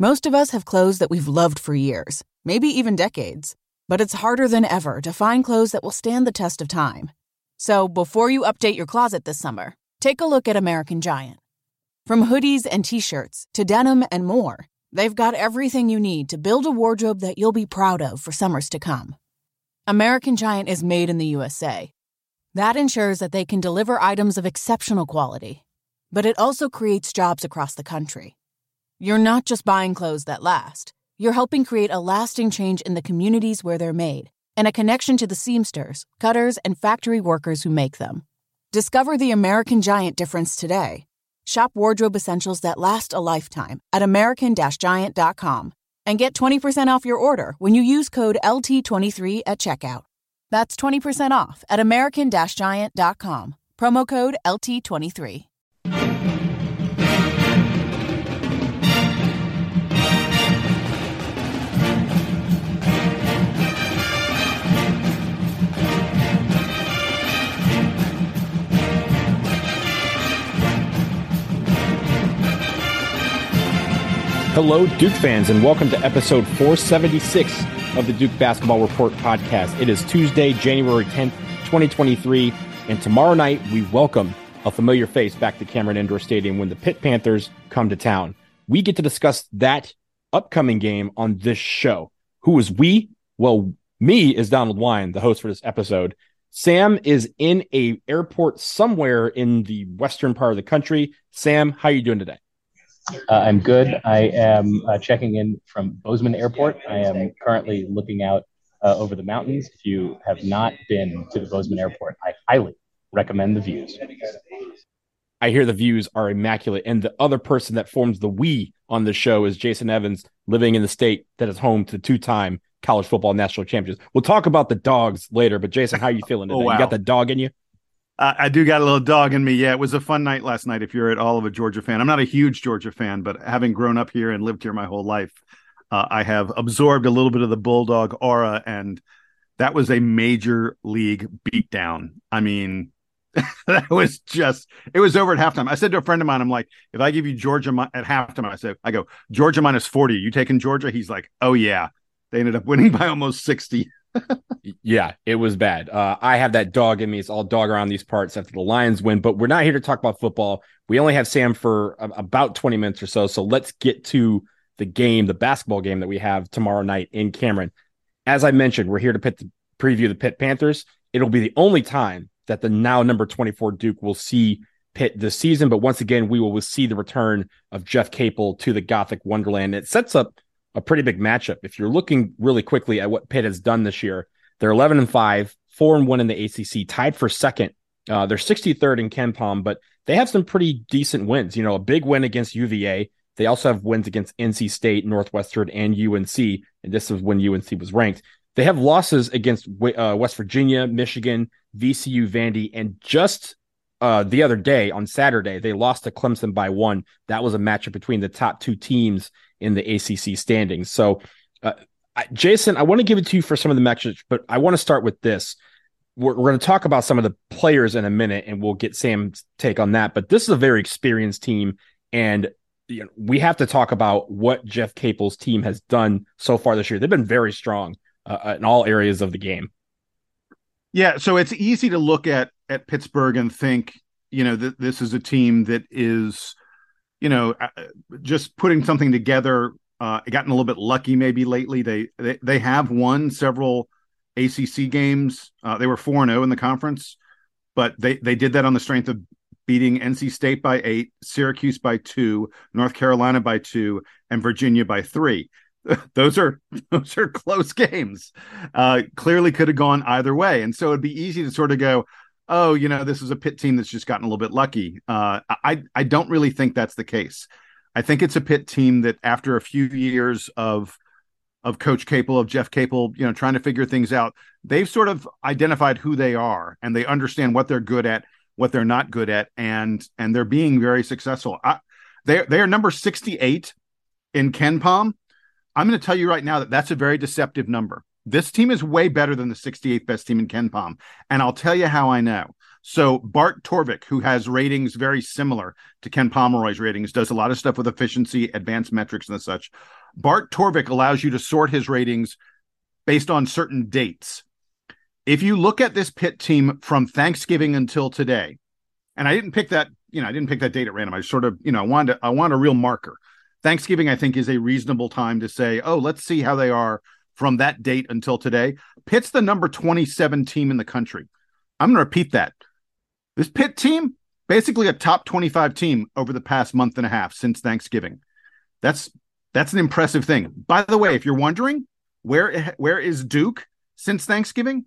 Most of us have clothes that we've loved for years, maybe even decades. But it's harder than ever to find clothes that will stand the test of time. So before you update your closet this summer, take a look at American Giant. From hoodies and t shirts to denim and more, they've got everything you need to build a wardrobe that you'll be proud of for summers to come. American Giant is made in the USA. That ensures that they can deliver items of exceptional quality, but it also creates jobs across the country. You're not just buying clothes that last, you're helping create a lasting change in the communities where they're made and a connection to the seamsters, cutters, and factory workers who make them. Discover the American Giant difference today. Shop wardrobe essentials that last a lifetime at American Giant.com and get 20% off your order when you use code LT23 at checkout. That's 20% off at American Giant.com. Promo code LT23. Hello, Duke fans, and welcome to episode 476 of the Duke Basketball Report podcast. It is Tuesday, January 10th, 2023, and tomorrow night we welcome a familiar face back to Cameron Indoor Stadium when the Pitt Panthers come to town. We get to discuss that upcoming game on this show. Who is we? Well, me is Donald Wine, the host for this episode. Sam is in a airport somewhere in the western part of the country. Sam, how are you doing today? Uh, I'm good. I am uh, checking in from Bozeman Airport. I am currently looking out uh, over the mountains. If you have not been to the Bozeman Airport, I highly recommend the views. I hear the views are immaculate. And the other person that forms the we on the show is Jason Evans, living in the state that is home to two time college football national champions. We'll talk about the dogs later, but Jason, how are you feeling today? oh, wow. You got the dog in you? Uh, I do got a little dog in me. Yeah, it was a fun night last night. If you're at all of a Georgia fan, I'm not a huge Georgia fan, but having grown up here and lived here my whole life, uh, I have absorbed a little bit of the bulldog aura, and that was a major league beatdown. I mean, that was just it was over at halftime. I said to a friend of mine, I'm like, if I give you Georgia at halftime, I said, I go Georgia minus 40. You taking Georgia? He's like, oh yeah. They ended up winning by almost 60 yeah, it was bad. Uh, I have that dog in me. It's all dog around these parts after the Lions win, but we're not here to talk about football. We only have Sam for a- about 20 minutes or so. So let's get to the game, the basketball game that we have tomorrow night in Cameron. As I mentioned, we're here to pit the, preview the Pitt Panthers. It'll be the only time that the now number 24 Duke will see Pitt this season. But once again, we will see the return of Jeff Capel to the Gothic Wonderland. It sets up a pretty big matchup. If you're looking really quickly at what Pitt has done this year, they're 11 and 5, 4 and 1 in the ACC, tied for second. Uh, they're 63rd in KenPom, but they have some pretty decent wins. You know, a big win against UVA. They also have wins against NC State, Northwestern, and UNC. And this is when UNC was ranked. They have losses against uh, West Virginia, Michigan, VCU, Vandy, and just uh, the other day on Saturday, they lost to Clemson by one. That was a matchup between the top two teams in the ACC standings. So, uh, Jason, I want to give it to you for some of the matches, but I want to start with this. We're, we're going to talk about some of the players in a minute, and we'll get Sam's take on that. But this is a very experienced team, and you know, we have to talk about what Jeff Capel's team has done so far this year. They've been very strong uh, in all areas of the game. Yeah, so it's easy to look at at Pittsburgh and think, you know, that this is a team that is you know, uh, just putting something together. Uh, gotten a little bit lucky maybe lately. They they they have won several ACC games. Uh, they were four and zero oh in the conference, but they they did that on the strength of beating NC State by eight, Syracuse by two, North Carolina by two, and Virginia by three. those are those are close games. Uh, clearly could have gone either way, and so it'd be easy to sort of go, oh, you know, this is a Pitt team that's just gotten a little bit lucky. Uh, I I don't really think that's the case. I think it's a Pitt team that after a few years of of Coach Capel, of Jeff Capel, you know, trying to figure things out, they've sort of identified who they are and they understand what they're good at, what they're not good at, and and they're being very successful. I, they they are number sixty eight in KenPom. I'm going to tell you right now that that's a very deceptive number. This team is way better than the 68th best team in KenPom. And I'll tell you how I know. So Bart Torvik, who has ratings very similar to Ken Pomeroy's ratings, does a lot of stuff with efficiency, advanced metrics, and such. Bart Torvik allows you to sort his ratings based on certain dates. If you look at this Pitt team from Thanksgiving until today, and I didn't pick that, you know, I didn't pick that date at random. I sort of, you know, I wanted I want a real marker. Thanksgiving, I think, is a reasonable time to say, oh, let's see how they are from that date until today. Pitt's the number 27 team in the country. I'm going to repeat that. This Pitt team, basically a top 25 team over the past month and a half since Thanksgiving. That's that's an impressive thing. By the way, if you're wondering where where is Duke since Thanksgiving,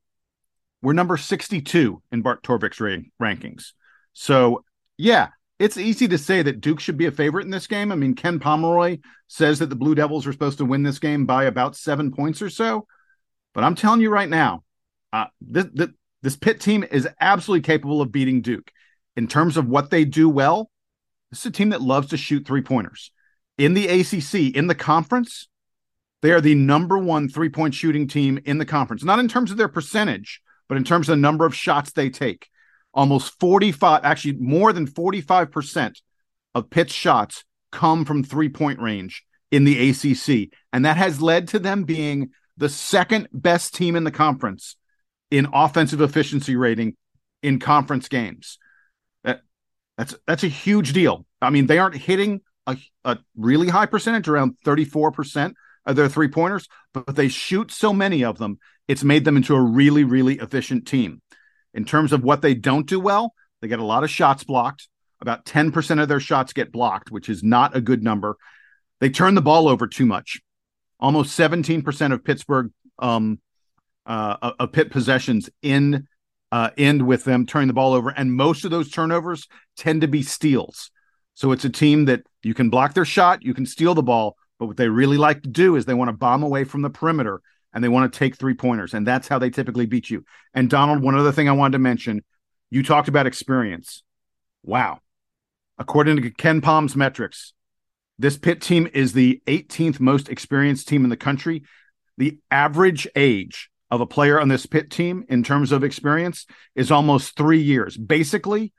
we're number 62 in Bart Torvik's rankings. So yeah, it's easy to say that Duke should be a favorite in this game. I mean, Ken Pomeroy says that the Blue Devils are supposed to win this game by about seven points or so. But I'm telling you right now, uh, this, this, this team is absolutely capable of beating Duke. In terms of what they do well, this is a team that loves to shoot three pointers. In the ACC, in the conference, they are the number one three point shooting team in the conference, not in terms of their percentage, but in terms of the number of shots they take almost 45, actually more than 45% of Pitt's shots come from three point range in the ACC. And that has led to them being the second best team in the conference in offensive efficiency rating in conference games. That, that's that's a huge deal. I mean, they aren't hitting a, a really high percentage, around 34% of their three pointers, but they shoot so many of them, it's made them into a really, really efficient team. In terms of what they don't do well, they get a lot of shots blocked. About 10% of their shots get blocked, which is not a good number. They turn the ball over too much. Almost 17% of Pittsburgh um, uh, of Pitt possessions in uh, end with them turning the ball over, and most of those turnovers tend to be steals. So it's a team that you can block their shot, you can steal the ball, but what they really like to do is they want to bomb away from the perimeter and they want to take three pointers, and that's how they typically beat you. And Donald, one other thing I wanted to mention, you talked about experience. Wow. According to KenPom's metrics, this Pitt team is the 18th most experienced team in the country. The average age of a player on this Pitt team in terms of experience is almost three years. Basically,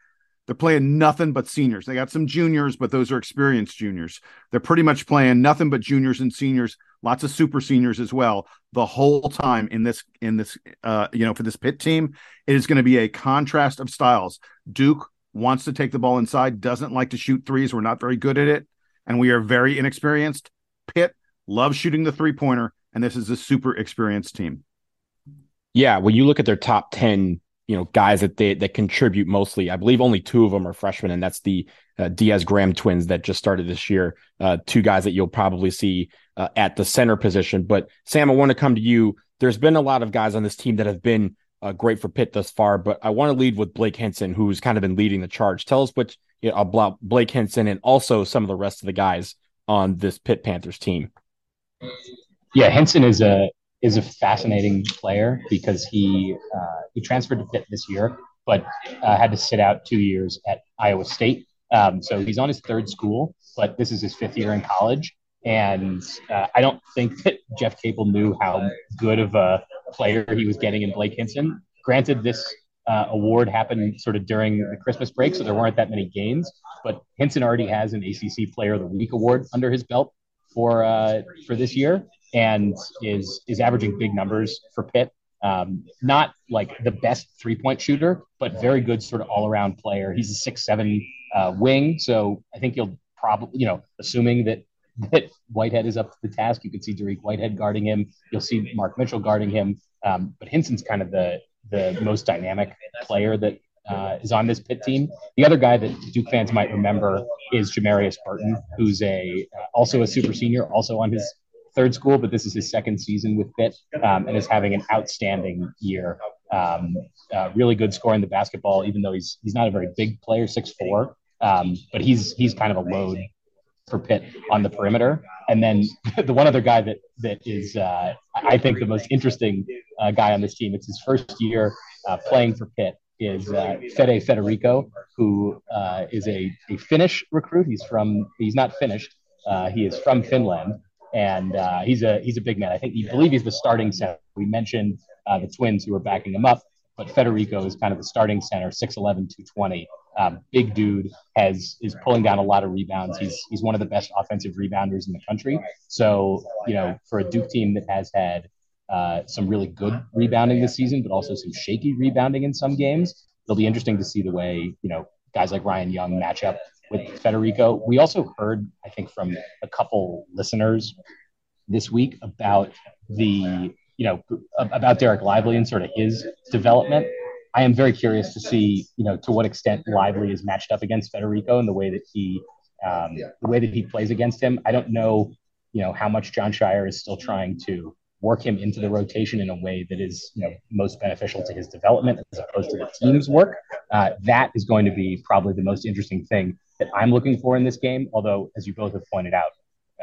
they're playing nothing but seniors. They got some juniors, but those are experienced juniors. They're pretty much playing nothing but juniors and seniors, lots of super seniors as well. The whole time in this in this uh you know for this Pitt team, it is going to be a contrast of styles. Duke wants to take the ball inside, doesn't like to shoot threes. We're not very good at it, and we are very inexperienced. Pitt loves shooting the three pointer, and this is a super experienced team. Yeah, when you look at their top 10 you know guys that they that contribute mostly. I believe only two of them are freshmen, and that's the uh, Diaz Graham twins that just started this year. Uh, two guys that you'll probably see uh, at the center position. But Sam, I want to come to you. There's been a lot of guys on this team that have been uh, great for Pitt thus far, but I want to lead with Blake Hinson, who's kind of been leading the charge. Tell us what you know, about Blake Hinson and also some of the rest of the guys on this Pitt Panthers team. Yeah, Hinson is a is a fascinating player because he uh, he transferred to Pitt this year, but uh, had to sit out two years at Iowa State. Um, so he's on his third school, but this is his fifth year in college. And uh, I don't think that Jeff Capel knew how good of a player he was getting in Blake Hinson. Granted, this uh, award happened sort of during the Christmas break, so there weren't that many games. But Hinson already has an ACC Player of the Week award under his belt for uh, for this year, and is is averaging big numbers for Pitt. Um, not like the best three point shooter, but very good sort of all around player. He's a six seven uh, wing, so I think you'll probably, you know, assuming that that Whitehead is up to the task, you could see Dariq Whitehead guarding him. You'll see Mark Mitchell guarding him. Um, but Hinson's kind of the the most dynamic player that uh, is on this Pitt team. The other guy that Duke fans might remember is Jamarius Burton, who's a uh, also a super senior, also on his third school, but this is his second season with Pitt, um, and is having an outstanding year. Um, uh, really good scoring the basketball, even though he's he's not a very big player, six four, um, but he's he's kind of a load for Pitt on the perimeter. And then the one other guy that that is uh, I think the most interesting uh, guy on this team. It's his first year uh, playing for Pitt. Is uh, Fede Federiko, who uh, is a, a Finnish recruit. He's from he's not Finnish. Uh, he is from Finland, and he's a he's a big man. I think he believe he's the starting center. We mentioned the twins who are backing him up, but Federiko is kind of the starting center, 6'11", 220. Um, big dude has is pulling down a lot of rebounds. He's he's one of the best offensive rebounders in the country. So you know, for a Duke team that has had uh, some really good rebounding this season, but also some shaky rebounding in some games, it'll be interesting to see the way you know guys like Ryan Young match up with Federiko. We also heard, I think, from a couple listeners this week about the, you know, about Dereck Lively and sort of his development. I am very curious to see, you know, to what extent Lively is matched up against Federiko and the way that he, um, the way that he plays against him. I don't know, you know, how much Jon Scheyer is still trying to work him into the rotation in a way that is you know most beneficial to his development as opposed to the team's work. Uh, that is going to be probably the most interesting thing that I'm looking for in this game. Although, as you both have pointed out,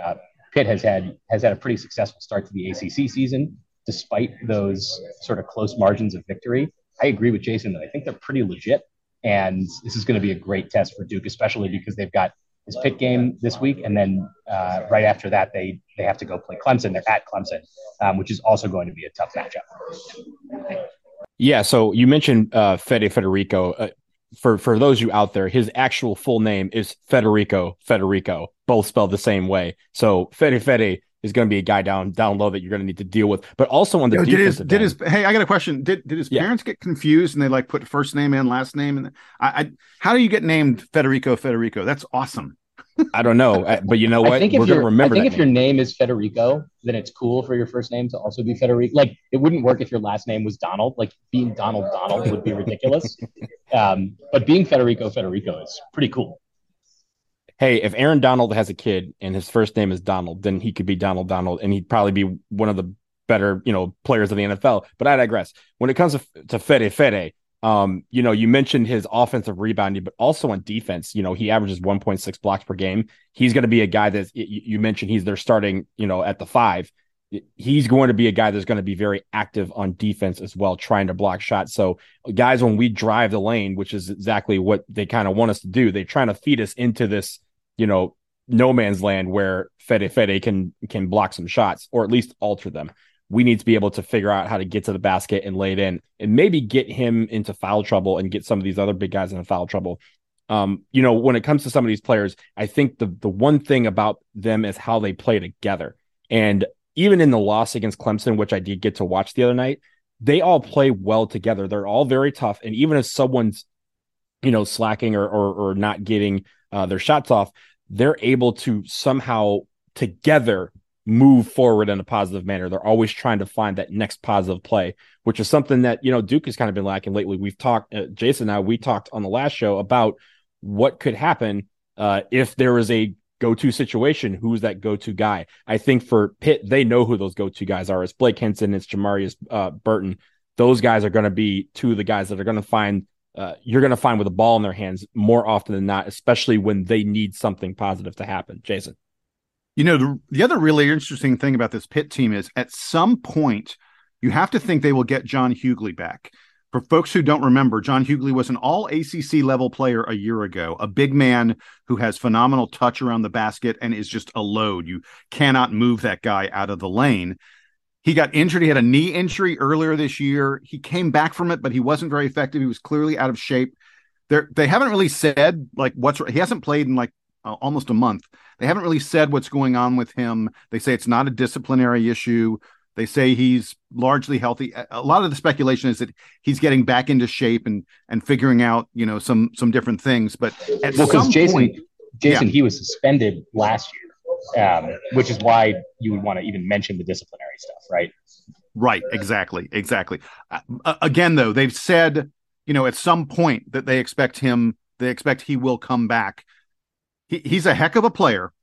uh, Pitt has had has had a pretty successful start to the ACC season, despite those sort of close margins of victory. I agree with Jason that I think they're pretty legit, and this is going to be a great test for Duke, especially because they've got this Pitt game this week, and then uh, right after that, they they have to go play Clemson. They're at Clemson, um, which is also going to be a tough matchup. Yeah. So you mentioned uh, Fede Federiko. Uh, for for those you out there, his actual full name is Federiko Federiko, both spelled the same way. So Fede Fede is going to be a guy down down low that you're going to need to deal with. But also on the Yo, did his did his hey, I got a question. Did did his yeah. parents get confused and they like put first name and last name and I, I how do you get named Federiko Federiko? That's awesome. I don't know, but you know what? I think if, We're remember I think if name. your name is Federiko, then it's cool for your first name to also be Federiko. Like it wouldn't work if your last name was Donald. Like being Donald Donald would be ridiculous. um, but being Federiko Federiko is pretty cool. Hey, if Aaron Donald has a kid and his first name is Donald, then he could be Donald Donald, and he'd probably be one of the better, you know, players of the NFL. But I digress. When it comes to, to Fede Fede, um, you know, you mentioned his offensive rebounding, but also on defense, you know, he averages 1.6 blocks per game. He's going to be a guy that you mentioned he's there starting, you know, at the five. He's going to be a guy that's going to be very active on defense as well, trying to block shots. So, guys, when we drive the lane, which is exactly what they kind of want us to do, they're trying to feed us into this, you know, no man's land where Fede Fede can can block some shots or at least alter them we need to be able to figure out how to get to the basket and lay it in and maybe get him into foul trouble and get some of these other big guys into foul trouble. Um, you know, when it comes to some of these players, I think the the one thing about them is how they play together. And even in the loss against Clemson, which I did get to watch the other night, they all play well together. They're all very tough. And even if someone's, you know, slacking or or, or not getting uh, their shots off, they're able to somehow together move forward in a positive manner. They're always trying to find that next positive play, which is something that, you know, Duke has kind of been lacking lately. We've talked, uh, Jason and I, we talked on the last show about what could happen uh, if there is a go to situation. Who's that go to guy? I think for Pitt, they know who those go to guys are. It's Blake Hinson, it's Jamarius uh, Burton. Those guys are going to be two of the guys that are going to find. Uh, you're going to find with a ball in their hands more often than not, especially when they need something positive to happen. Jason. You know, the, the other really interesting thing about this Pitt team is at some point, you have to think they will get John Hugley back. For folks who don't remember, John Hugley was an all ACC level player a year ago, a big man who has phenomenal touch around the basket and is just a load. You cannot move that guy out of the lane. He got injured. He had a knee injury earlier this year. He came back from it, but he wasn't very effective. He was clearly out of shape. They're, they haven't really said like what's he hasn't played in like uh, almost a month. They haven't really said what's going on with him. They say it's not a disciplinary issue. They say he's largely healthy. A lot of the speculation is that he's getting back into shape and and figuring out you know some some different things. But at well, some Jason, point, Jason, Yeah. he was suspended last year, um, which is why you would want to even mention the disciplinary stuff, right? Right, exactly, exactly. Uh, again, though, they've said, you know, at some point that they expect him, they expect he will come back. He, he's a heck of a player.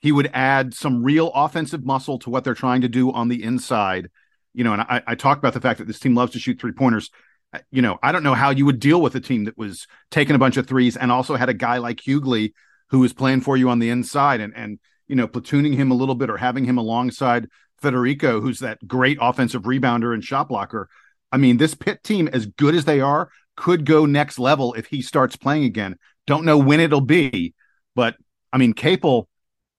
He would add some real offensive muscle to what they're trying to do on the inside. You know, and I, I talked about the fact that this team loves to shoot three pointers. Uh, You know, I don't know how you would deal with a team that was taking a bunch of threes and also had a guy like Hugley who was playing for you on the inside and and you know platooning him a little bit or having him alongside Federiko, who's that great offensive rebounder and shot blocker. I mean, this Pitt team, as good as they are, could go next level if he starts playing again. Don't know when it'll be, but I mean, Capel.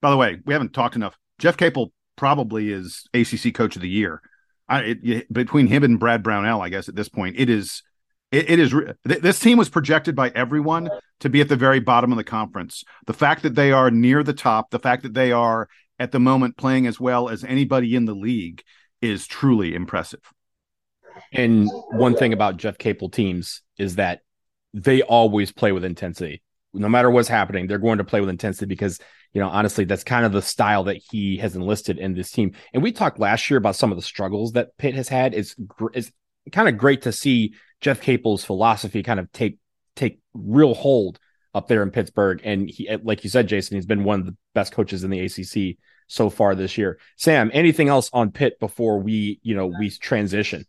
By the way, we haven't talked enough. Jeff Capel probably is ACC Coach of the Year. I, it- between him and Brad Brownell, I guess at this point, it is. It, it is. th- This team was projected by everyone to be at the very bottom of the conference. The fact that they are near the top, the fact that they are at the moment playing as well as anybody in the league, is truly impressive. And one thing about Jeff Capel teams is that they always play with intensity. No matter what's happening, they're going to play with intensity because, you know, honestly, that's kind of the style that he has enlisted in this team. And we talked last year about some of the struggles that Pitt has had. It's it's kind of great to see Jeff Capel's philosophy kind of take take real hold up there in Pittsburgh. And he, like you said, Jason, he's been one of the best coaches in the ACC so far this year. Sam, anything else on Pitt before we, you know, we transition?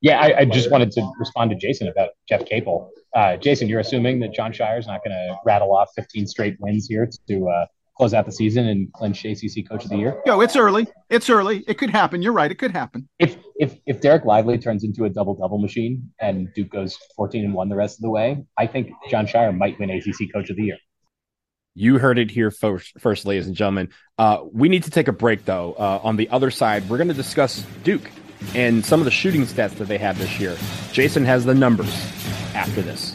Yeah, I, I just wanted to respond to Jason about Jeff Capel. Uh, Jason, you're assuming that Jon Scheyer's not going to rattle off 15 straight wins here to uh, close out the season and clinch ACC Coach of the Year. Yo, it's early. It's early. It could happen. You're right. It could happen. If if if Dereck Lively turns into a double double machine and Duke goes 14 and one the rest of the way, I think Jon Scheyer might win ACC Coach of the Year. You heard it here first, first ladies and gentlemen. Uh, we need to take a break, though. Uh, on the other side, we're going to discuss Duke and some of the shooting stats that they have this year. Jason has the numbers after this.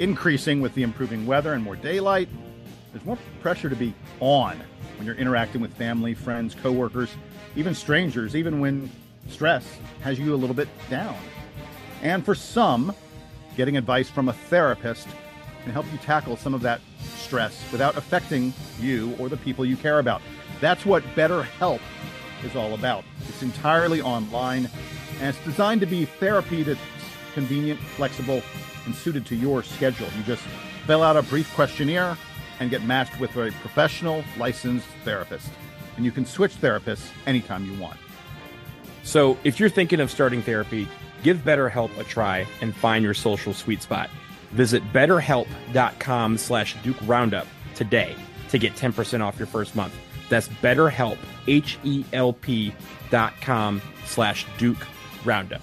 increasing with the improving weather and more daylight, there's more pressure to be on when you're interacting with family, friends, coworkers, even strangers, even when stress has you a little bit down. And for some, getting advice from a therapist can help you tackle some of that stress without affecting you or the people you care about. That's what BetterHelp is all about. It's entirely online and it's designed to be therapy that's convenient, flexible, and suited to your schedule. You just fill out a brief questionnaire and get matched with a professional, licensed therapist. And you can switch therapists anytime you want. So, if you're thinking of starting therapy, give BetterHelp a try and find your social sweet spot. Visit betterhelp.com slash Duke Roundup today to get 10% off your first month. That's betterhelp, H-E-L-P dot com slash Duke Roundup.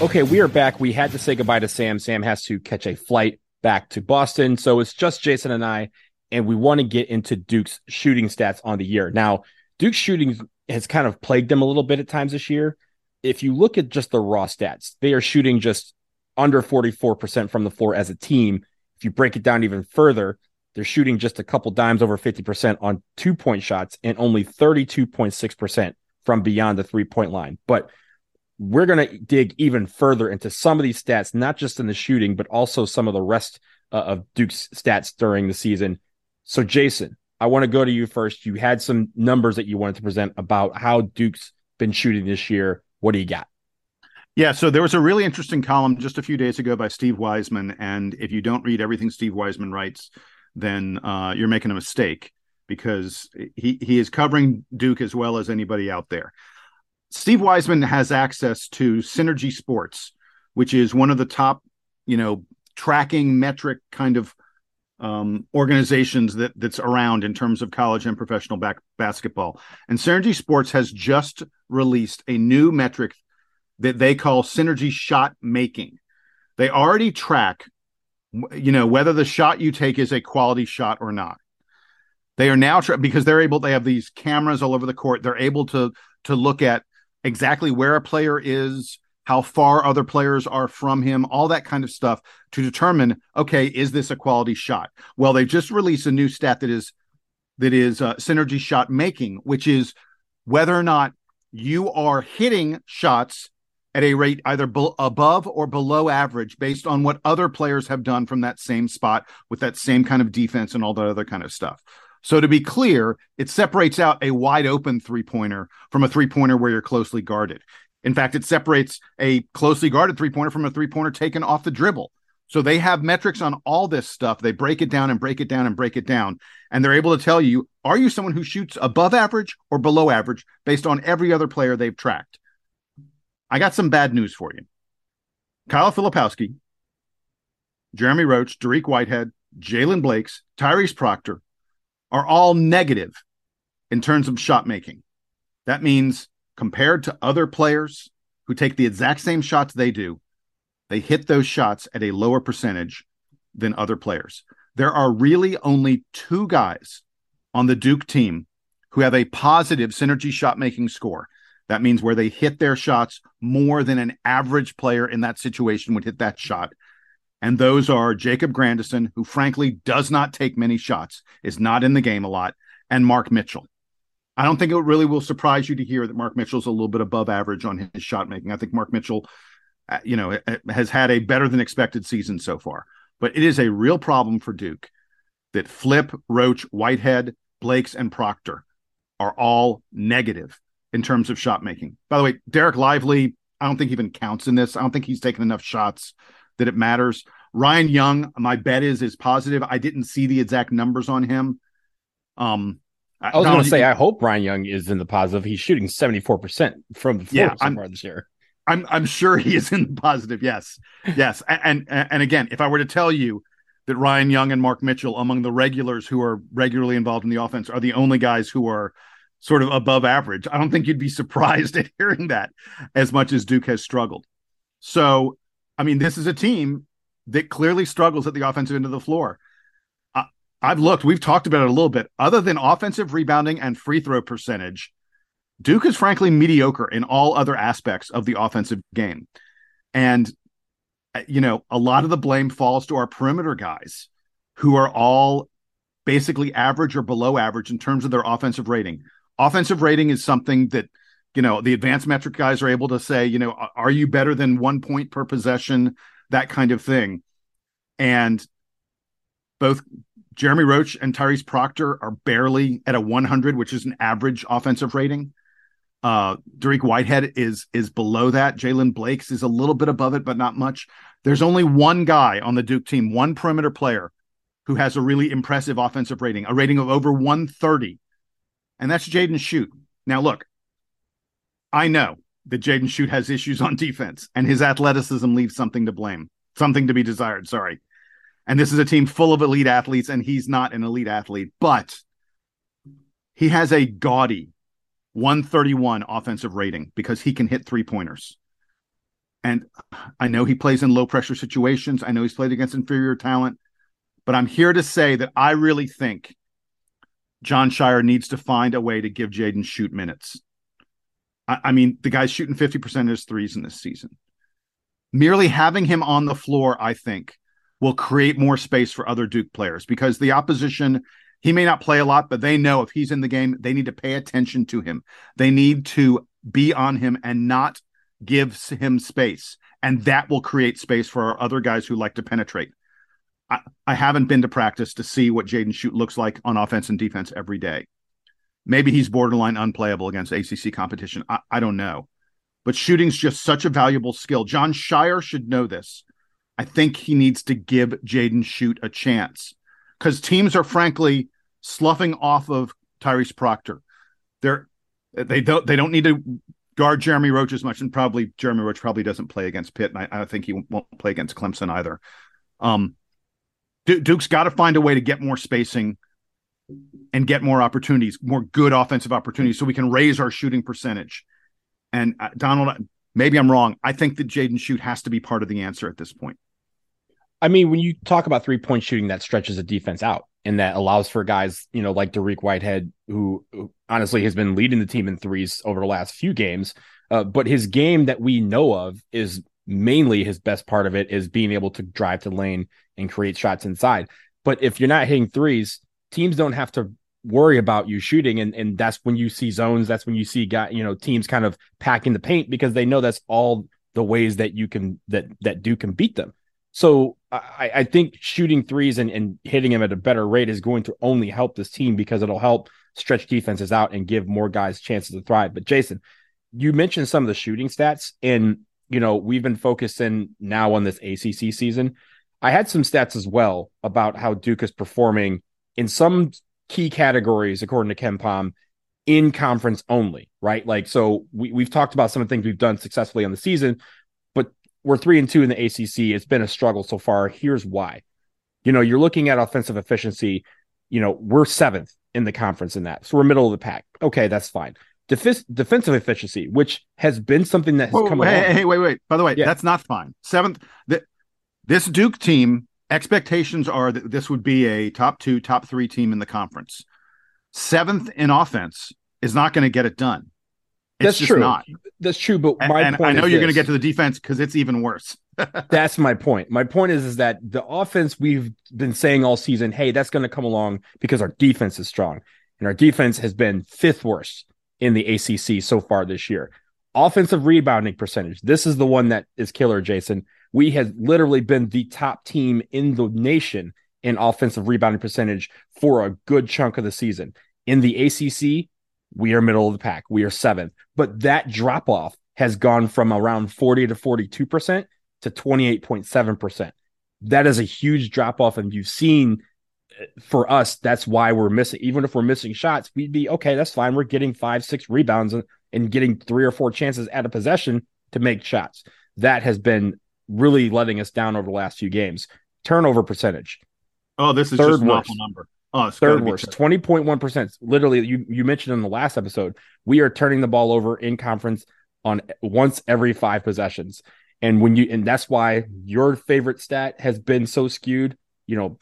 Okay, we are back. We had to say goodbye to Sam. Sam has to catch a flight back to Boston. So it's just Jason and I, and we want to get into Duke's shooting stats on the year. Now, Duke's shooting has kind of plagued them a little bit at times this year. If you look at just the raw stats, they are shooting just under 44% from the floor as a team. If you break it down even further, they're shooting just a couple dimes over 50% on two point shots and only 32.6% from beyond the three point line. But we're going to dig even further into some of these stats, not just in the shooting, but also some of the rest uh, of Duke's stats during the season. So, Jason, I want to go to you first. You had some numbers that you wanted to present about how Duke's been shooting this year. What do you got? Yeah, so there was a really interesting column just a few days ago by Steve Wiseman, and if you don't read everything Steve Wiseman writes, then uh, you're making a mistake because he he is covering Duke as well as anybody out there. Steve Wiseman has access to Synergy Sports, which is one of the top, you know, tracking metric kind of um, organizations that that's around in terms of college and professional back, basketball. And Synergy Sports has just released a new metric that they call Synergy Shot Making. They already track, you know, whether the shot you take is a quality shot or not. They are now tra- because they're able. They have these cameras all over the court. They're able to to look at exactly where a player is, how far other players are from him, all that kind of stuff to determine, okay, is this a quality shot? Well, they just released a new stat that is that is uh, synergy shot making, which is whether or not you are hitting shots at a rate either be- above or below average based on what other players have done from that same spot with that same kind of defense and all that other kind of stuff. So to be clear, it separates out a wide open three pointer from a three pointer where you're closely guarded. In fact, it separates a closely guarded three pointer from a three pointer taken off the dribble. So they have metrics on all this stuff. They break it down and break it down and break it down. And they're able to tell you are you someone who shoots above average or below average based on every other player they've tracked? I got some bad news for you. Kyle Filipowski, Jeremy Roach, Dariq Whitehead, Jaylen Blakes, Tyrese Proctor, are all negative in terms of shot making. That means compared to other players who take the exact same shots they do, they hit those shots at a lower percentage than other players. There are really only two guys on the Duke team who have a positive synergy shot making score. That means where they hit their shots more than an average player in that situation would hit that shot and those are Jacob Grandison, who frankly does not take many shots, is not in the game a lot, and Mark Mitchell. I don't think it really will surprise you to hear that Mark Mitchell's a little bit above average on his shot making. I think Mark Mitchell, uh, you know, has had a better than expected season so far. But it is a real problem for Duke that Flip, Roach, Whitehead, Blakes, and Proctor are all negative in terms of shot making. By the way, Dereck Lively, I don't think even counts in this. I don't think he's taken enough shots that it matters. Ryan Young, my bet is is positive. I didn't see the exact numbers on him. Um, I was going to say, I hope Ryan Young is in the positive. He's shooting seventy four percent from the floor yeah, so far this year. I'm I'm sure he is in the positive. Yes, yes, and, and and again, if I were to tell you that Ryan Young and Mark Mitchell, among the regulars who are regularly involved in the offense, are the only guys who are sort of above average, I don't think you'd be surprised at hearing that as much as Duke has struggled. So I mean, this is a team that clearly struggles at the offensive end of the floor. I, I've looked, we've talked about it a little bit. Other than offensive rebounding and free throw percentage, Duke is frankly mediocre in all other aspects of the offensive game. And, you know, a lot of the blame falls to our perimeter guys who are all basically average or below average in terms of their offensive rating. Offensive rating is something that you know the advanced metric guys are able to say you know are you better than one point per possession that kind of thing and both jeremy roach and tyrese proctor are barely at a 100 which is an average offensive rating uh Dariq Whitehead is is below that. Jaylen Blakes is a little bit above it, but not much. There's only one guy on the Duke team, one perimeter player, who has a really impressive offensive rating, a rating of over 130, and that's Jaden Schutt. Now, look, I know that Jaden Schutt has issues on defense and his athleticism leaves something to blame, something to be desired. Sorry. And this is a team full of elite athletes, and he's not an elite athlete, but he has a gaudy 131 offensive rating because he can hit three pointers. And I know he plays in low pressure situations. I know he's played against inferior talent, but I'm here to say that I really think Jon Scheyer needs to find a way to give Jaden Schutt minutes. I, mean, the guy's shooting 50% of his threes in this season. Merely having him on the floor, I think, will create more space for other Duke players because the opposition, he may not play a lot, but they know if he's in the game, they need to pay attention to him. They need to be on him and not give him space. And that will create space for our other guys who like to penetrate. I, I haven't been to practice to see what Jaden Schutt looks like on offense and defense every day. Maybe he's borderline unplayable against ACC competition. I, I don't know. But shooting's just such a valuable skill. Jon Scheyer should know this. I think he needs to give Jaden Schutt a chance because teams are frankly sloughing off of Tyrese Proctor. They're they don't they don't need to guard Jeremy Roach as much, and probably Jeremy Roach probably doesn't play against Pitt, and I, I think he won't play against Clemson either. Um, Duke's got to find a way to get more spacing and get more opportunities, more good offensive opportunities, so we can raise our shooting percentage. And uh, Donald, maybe I'm wrong. I think that Jaden Schutt has to be part of the answer at this point. I mean, when you talk about three point shooting, that stretches a defense out and that allows for guys, you know, like Dariq Whitehead, who, who honestly has been leading the team in threes over the last few games. Uh, but his game that we know of is mainly his best part of it is being able to drive to lane and create shots inside. But if you're not hitting threes, teams don't have to worry about you shooting. And and that's when you see zones that's when you see got you know teams kind of packing the paint because they know that's all the ways that you can that that Duke can beat them. So I, I think shooting threes and, and hitting them at a better rate is going to only help this team because it'll help stretch defenses out and give more guys chances to thrive. But Jason you mentioned some of the shooting stats and you know we've been focusing now on this ACC season. I had some stats as well about how Duke is performing in some key categories, according to KenPom, in conference only, right? Like, so we, we've talked about some of the things we've done successfully on the season, but we're three and two in the ACC. It's been a struggle so far. Here's why. You know, you're looking at offensive efficiency. You know, we're seventh in the conference in that. So we're middle of the pack. Okay, that's fine. Def- defensive efficiency, which has been something that has Whoa, come. Hey, hey, wait, wait. By the way, yeah. that's not fine. Seventh. The, this Duke team expectations are that this would be a top two, top three team in the conference. Seventh in offense is not going to get it done. It's That's true. Not. That's true. But my and, and I know you're going to get to the defense because it's even worse. that's my point. My point is, is that the offense we've been saying all season, hey, that's going to come along because our defense is strong, and our defense has been fifth worst in the ACC so far this year. Offensive rebounding percentage. This is the one that is killer, Jason we had literally been the top team in the nation in offensive rebounding percentage for a good chunk of the season. In the ACC, we are middle of the pack. We are seventh. But that drop off has gone from around 40 to 42% to 28.7%. That is a huge drop off. And you've seen uh, for us, that's why we're missing. Even if we're missing shots, we'd be okay. That's fine. We're getting five, six rebounds and, and getting three or four chances at a possession to make shots. That has been really letting us down over the last few games. Turnover percentage. Oh, this is third just an worst. awful number. Oh, third worst, twenty point one percent. Literally, you you mentioned in the last episode, we are turning the ball over in conference on once every five possessions, and when you and that's why your favorite stat has been so skewed. You know,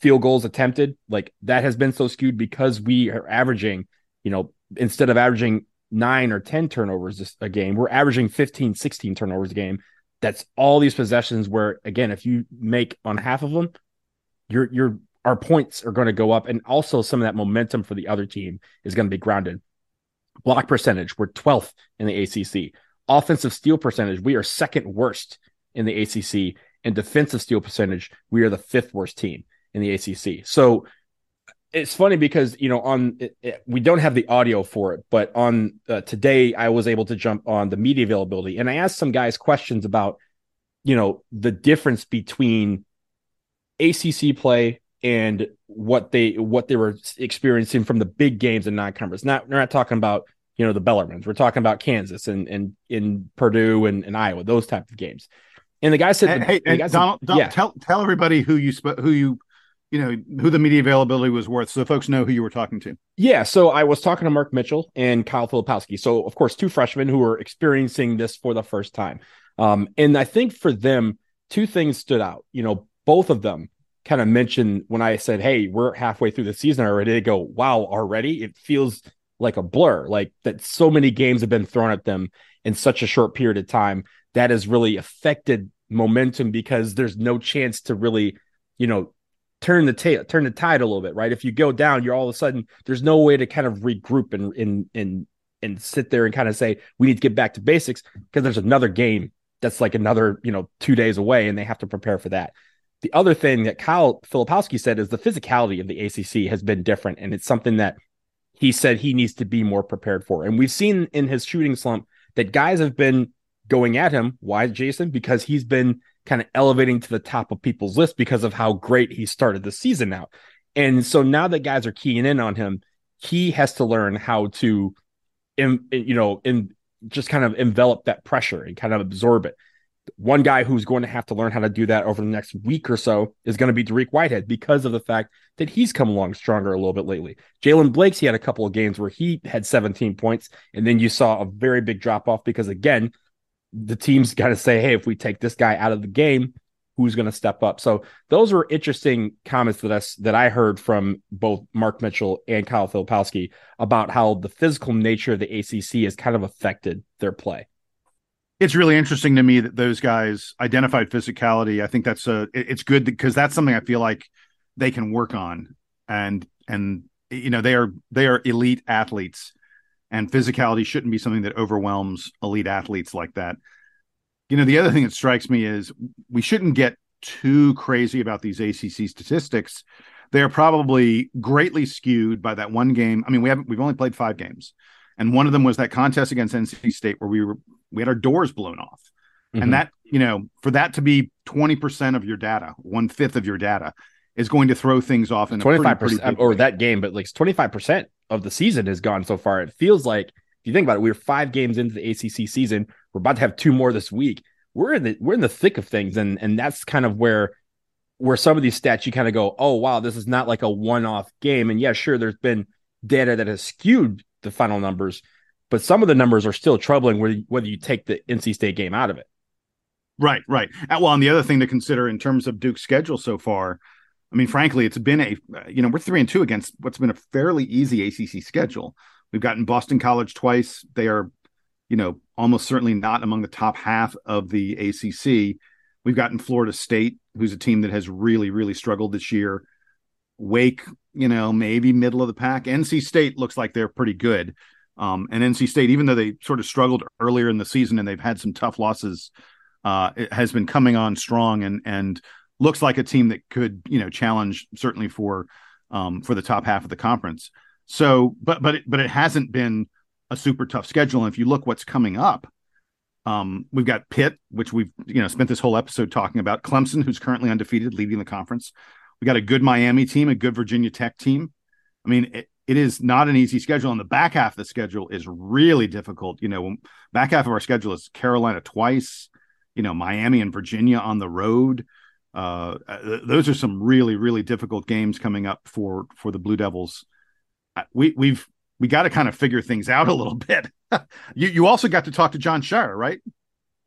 field goals attempted, like that has been so skewed because we are averaging, you know, instead of averaging nine or 10 turnovers a game, we're averaging 15, 16 turnovers a game that's all these possessions where again if you make on half of them your your our points are going to go up. And also some of that momentum for the other team is going to be grounded. Block percentage we're 12th in the ACC offensive steal percentage we are second worst in the ACC and defensive steal percentage we are the fifth worst team in the ACC so it's funny because you know on it, it, we don't have the audio for it but on uh, today i was able to jump on the media availability and i asked some guys questions about you know the difference between acc play and what they what they were experiencing from the big games and non-conference. Not we're not talking about you know the bellarmines. We're talking about kansas and and in purdue and, and iowa those type of games. And the guy said hey, the, hey the Donald, Donald yeah. tell tell everybody who you sp- who you you know who the media availability was worth so folks know who you were talking to yeah so i was talking to mark mitchell and kyle filipowski so of course two freshmen who are experiencing this for the first time Um, and I think for them, two things stood out. You know, both of them kind of mentioned when I said, Hey, we're halfway through the season already. They go, Wow, already? It feels like a blur, like that so many games have been thrown at them in such a short period of time that has really affected momentum because there's no chance to really, you know, turn the tail, turn the tide a little bit, right? If you go down, you're all of a sudden there's no way to kind of regroup and and and and sit there and kind of say we need to get back to basics because there's another game that's like another you know two days away and they have to prepare for that. The other thing that Kyle Filipowski said is the physicality of the ACC has been different, and it's something that he said he needs to be more prepared for. And we've seen in his shooting slump that guys have been going at him. Why, Jason? Because he's been kind of elevating to the top of people's list because of how great he started the season out. And so now that guys are keying in on him, he has to learn how to, you know, in just kind of envelop that pressure and kind of absorb it. One guy who's going to have to learn how to do that over the next week or so is going to be Dariq Whitehead because of the fact that he's come along stronger a little bit lately. Jaylen Blakes, he had a couple of games where he had 17 points, and then you saw a very big drop off because, again, the team's got to say, hey, if we take this guy out of the game, who's going to step up? So those were interesting comments that I, that I heard from both Mark Mitchell and Kyle Filipowski about how the physical nature of the ACC has kind of affected their play. It's really interesting to me that those guys identified physicality. I think that's a it's good because that's something I feel like they can work on and and you know they are they are elite athletes and physicality shouldn't be something that overwhelms elite athletes like that. You know, the other thing that strikes me is we shouldn't get too crazy about these ACC statistics. They're probably greatly skewed by that one game. I mean, we haven't we've only played 5 games. And one of them was that contest against NC State where we were we had our doors blown off. Mm-hmm. And that, you know, for that to be 20% of your data, one fifth of your data, is going to throw things off in 25 percent or that game, but like 25 percent of the season has gone so far. It feels like if you think about it, we are five games into the ACC season. We're about to have two more this week. We're in the we're in the thick of things, and and that's kind of where where some of these stats you kind of go, oh wow, this is not like a one off game. And yeah, sure, there's been data that has skewed the final numbers, but some of the numbers are still troubling whether whether you take the NC State game out of it. Right, right. Uh, well, and the other thing to consider in terms of Duke's schedule so far, I mean, frankly, it's been a you know we're three and two against what's been a fairly easy ACC schedule. We've gotten Boston College twice. They are, you know, almost certainly not among the top half of the ACC. We've gotten Florida State, who's a team that has really, really struggled this year. Wake, you know, maybe middle of the pack. NC State looks like they're pretty good. Um, and NC State, even though they sort of struggled earlier in the season and they've had some tough losses, uh, it has been coming on strong and and looks like a team that could you know challenge certainly for um, for the top half of the conference. So, but but it, but it hasn't been a super tough schedule. And if you look what's coming up, um, we've got Pitt, which we've you know spent this whole episode talking about. Clemson, who's currently undefeated, leading the conference. We got a good Miami team, a good Virginia Tech team. I mean, it, it is not an easy schedule, and the back half of the schedule is really difficult. You know, back half of our schedule is Carolina twice, you know, Miami and Virginia on the road uh, those are some really really difficult games coming up for for the Blue Devils. We we've we got to kind of figure things out a little bit. you you also got to talk to Jon Scheyer, right?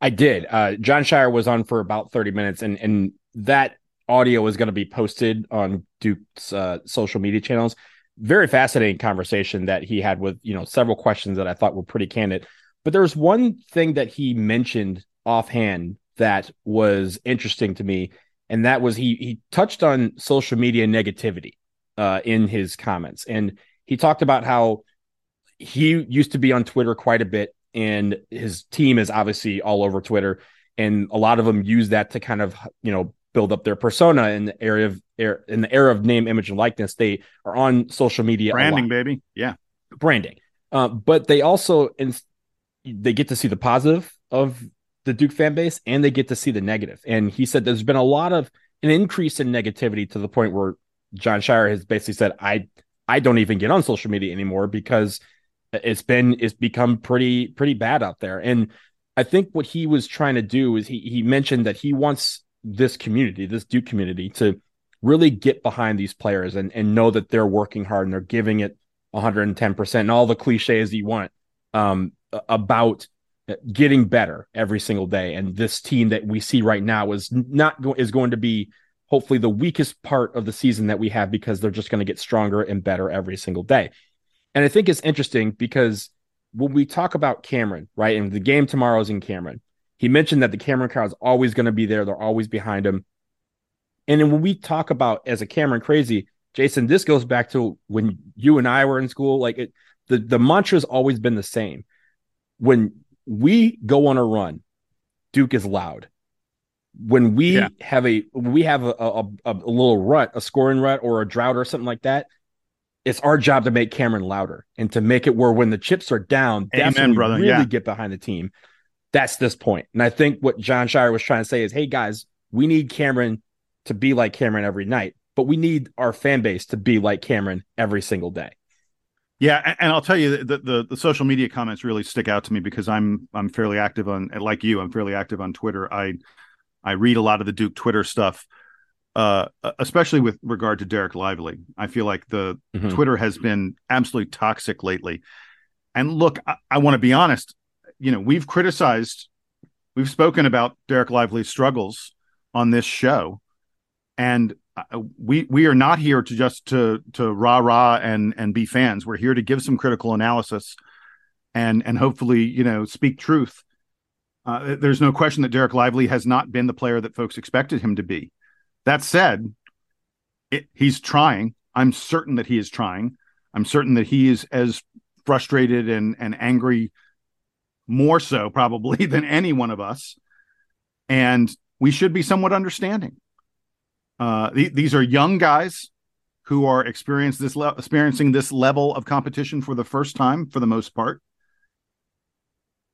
I did. Uh, Jon Scheyer was on for about thirty minutes, and and that audio is going to be posted on Duke's uh, social media channels. Very fascinating conversation that he had with you know several questions that I thought were pretty candid. But there was one thing that he mentioned offhand that was interesting to me and that was he he touched on social media negativity uh, in his comments, and he talked about how he used to be on Twitter quite a bit, and his team is obviously all over Twitter, and a lot of them use that to kind of you know build up their persona in the area of in the era of name, image, and likeness. They are on social media, branding, baby, yeah, branding. Uh, but they also in, they get to see the positive of the Duke fan base and they get to see the negative. And he said there's been a lot of an increase in negativity to the point where Jon Scheyer has basically said, I I don't even get on social media anymore because it's been it's become pretty pretty bad out there. And I think what he was trying to do is he he mentioned that he wants this community, this Duke community, to really get behind these players and and know that they're working hard and they're giving it 110% and all the cliches you want um, about getting better every single day. And this team that we see right now is not go- is going to be hopefully the weakest part of the season that we have because they're just going to get stronger and better every single day. And I think it's interesting because when we talk about Cameron, right, and the game tomorrow is in Cameron, he mentioned that the Cameron crowd is always going to be there. They're always behind him. And then when we talk about as a Cameron crazy, Jason, this goes back to when you and I were in school. Like it, the the mantra's always been the same. When we go on a run, Duke is loud. When we yeah. have a we have a, a, a little rut, a scoring rut or a drought or something like that, it's our job to make Cameron louder and to make it where when the chips are down, that's Amen, when we brother. really yeah. get behind the team. That's this point. And I think what Jon Scheyer was trying to say is, hey guys, we need Cameron to be like Cameron every night, but we need our fan base to be like Cameron every single day. Yeah, and I'll tell you the, the, the social media comments really stick out to me because I'm I'm fairly active on like you I'm fairly active on Twitter. I I read a lot of the Duke Twitter stuff, uh, especially with regard to Dereck Lively. I feel like the mm-hmm. Twitter has been absolutely toxic lately. And look, I, I want to be honest. You know, we've criticized, we've spoken about Dereck Lively's struggles on this show, and uh, we we are not here to just to to rah rah and and be fans. We're here to give some critical analysis and and hopefully you know speak truth. Uh, there's no question that Dereck Lively has not been the player that folks expected him to be. That said, it, he's trying. I'm certain that he is trying. I'm certain that he is as frustrated and and angry, more so probably than any one of us. And we should be somewhat understanding. Uh, th- these are young guys who are this le- experiencing this level of competition for the first time, for the most part.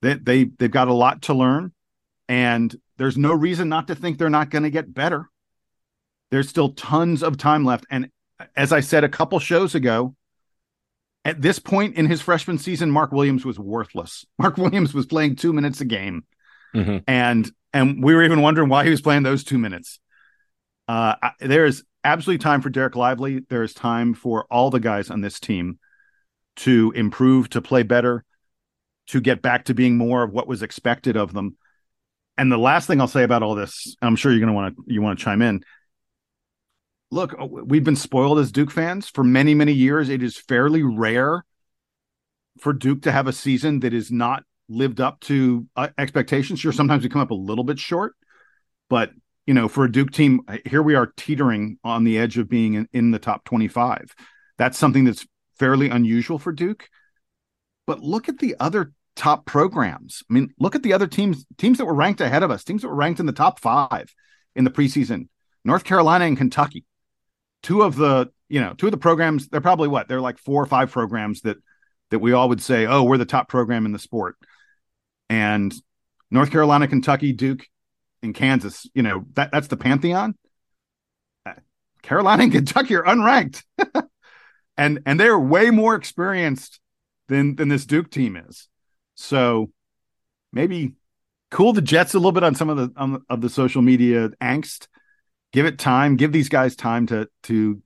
They, they they've got a lot to learn, and there's no reason not to think they're not going to get better. There's still tons of time left, and as I said a couple shows ago, at this point in his freshman season, Mark Williams was worthless. Mark Williams was playing two minutes a game, mm-hmm. and and we were even wondering why he was playing those two minutes. Uh, there is absolutely time for Dereck Lively. There is time for all the guys on this team to improve, to play better, to get back to being more of what was expected of them. And the last thing I'll say about all this, I'm sure you're going to want to you want to chime in. Look, uh, we've been spoiled as Duke fans for many many years. It is fairly rare for Duke to have a season that is not lived up to uh, expectations. Sure, sometimes we come up a little bit short, but you know, for a Duke team, here we are teetering on the edge of being in, in the top 25. That's something that's fairly unusual for Duke. But look at the other top programs. I mean, look at the other teams, teams that were ranked ahead of us, teams that were ranked in the top five in the preseason. North Carolina and Kentucky. Two of the, you know, two of the programs, they're probably what? They're like four or five programs that that we all would say, oh, we're the top program in the sport. And North Carolina, Kentucky, Duke, in Kansas, you know, that that's the pantheon. Carolina and Kentucky are unranked. and and they're way more experienced than than this Duke team is. So maybe cool the Jets a little bit on some of the on, of the social media angst. Give it time. Give these guys time to to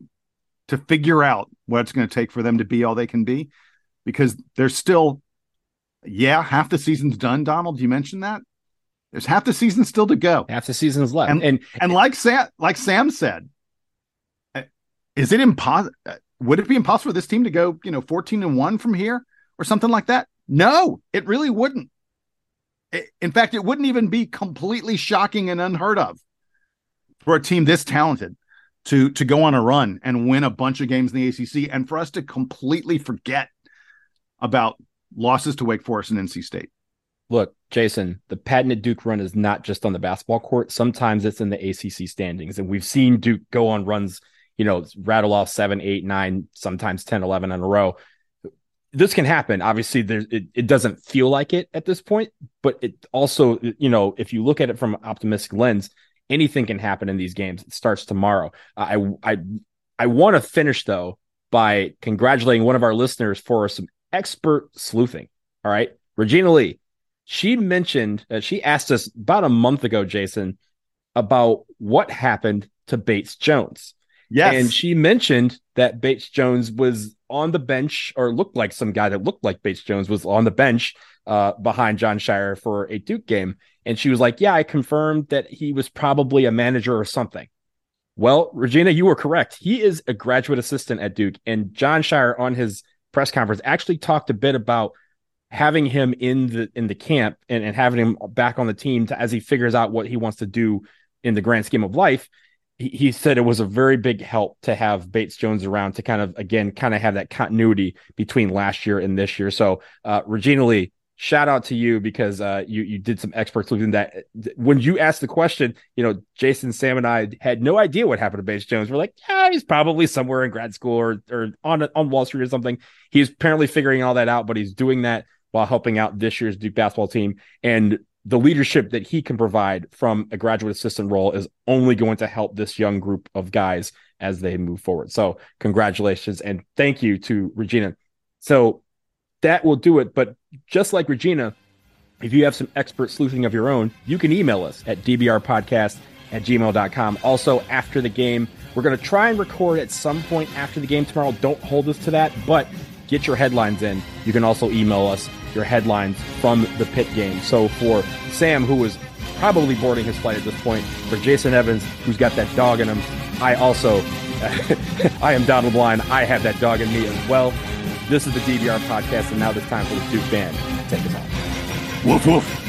to figure out what it's going to take for them to be all they can be, because they're still, yeah, half the season's done. Donald, you mentioned that. There's half the season still to go. Half the season is left. And and, and like Sam like Sam said, uh, is it impossible? Uh, would it be impossible for this team to go, you know, 14 and 1 from here or something like that? No, it really wouldn't. In fact, it wouldn't even be completely shocking and unheard of for a team this talented to to go on a run and win a bunch of games in the ACC and for us to completely forget about losses to Wake Forest and NC State look, Jason, the patented Duke run is not just on the basketball court. Sometimes it's in the ACC standings. And we've seen Duke go on runs, you know, rattle off seven, eight, nine, sometimes 10, 11 in a row. This can happen. Obviously, there it, it doesn't feel like it at this point, but it also, you know, if you look at it from an optimistic lens, anything can happen in these games. It starts tomorrow. I I I want to finish though by congratulating one of our listeners for some expert sleuthing. All right. Regina Lee, she mentioned uh, she asked us about a month ago, Jason, about what happened to Bates Jones. Yes. And she mentioned that Bates Jones was on the bench or looked like some guy that looked like Bates Jones was on the bench uh, behind Jon Scheyer for a Duke game. And she was like, Yeah, I confirmed that he was probably a manager or something. Well, Regina, you were correct. He is a graduate assistant at Duke. And Jon Scheyer on his press conference actually talked a bit about having him in the in the camp and, and having him back on the team to, as he figures out what he wants to do in the grand scheme of life he, he said it was a very big help to have Bates Jones around to kind of again kind of have that continuity between last year and this year. So uh, Regina Lee, shout out to you because uh, you you did some expert sleuthing that when you asked the question, you know, Jason, Sam, and I had no idea what happened to Bates Jones. We're like, yeah, he's probably somewhere in grad school or or on on Wall Street or something. He's apparently figuring all that out, but he's doing that while helping out this year's Duke basketball team. And the leadership that he can provide from a graduate assistant role is only going to help this young group of guys as they move forward. So, congratulations and thank you to Regina. So, that will do it. But just like Regina, if you have some expert sleuthing of your own, you can email us at dbrpodcast at gmail.com. Also, after the game, we're going to try and record at some point after the game tomorrow. Don't hold us to that, but get your headlines in. You can also email us your headlines from the Pitt game. So for Sam, who was probably boarding his flight at this point, for Jason Evans, who's got that dog in him, I also, I am Donald Line. I have that dog in me as well. This is the DBR podcast, and now it's time for the Duke Band. Take us on. Woof woof.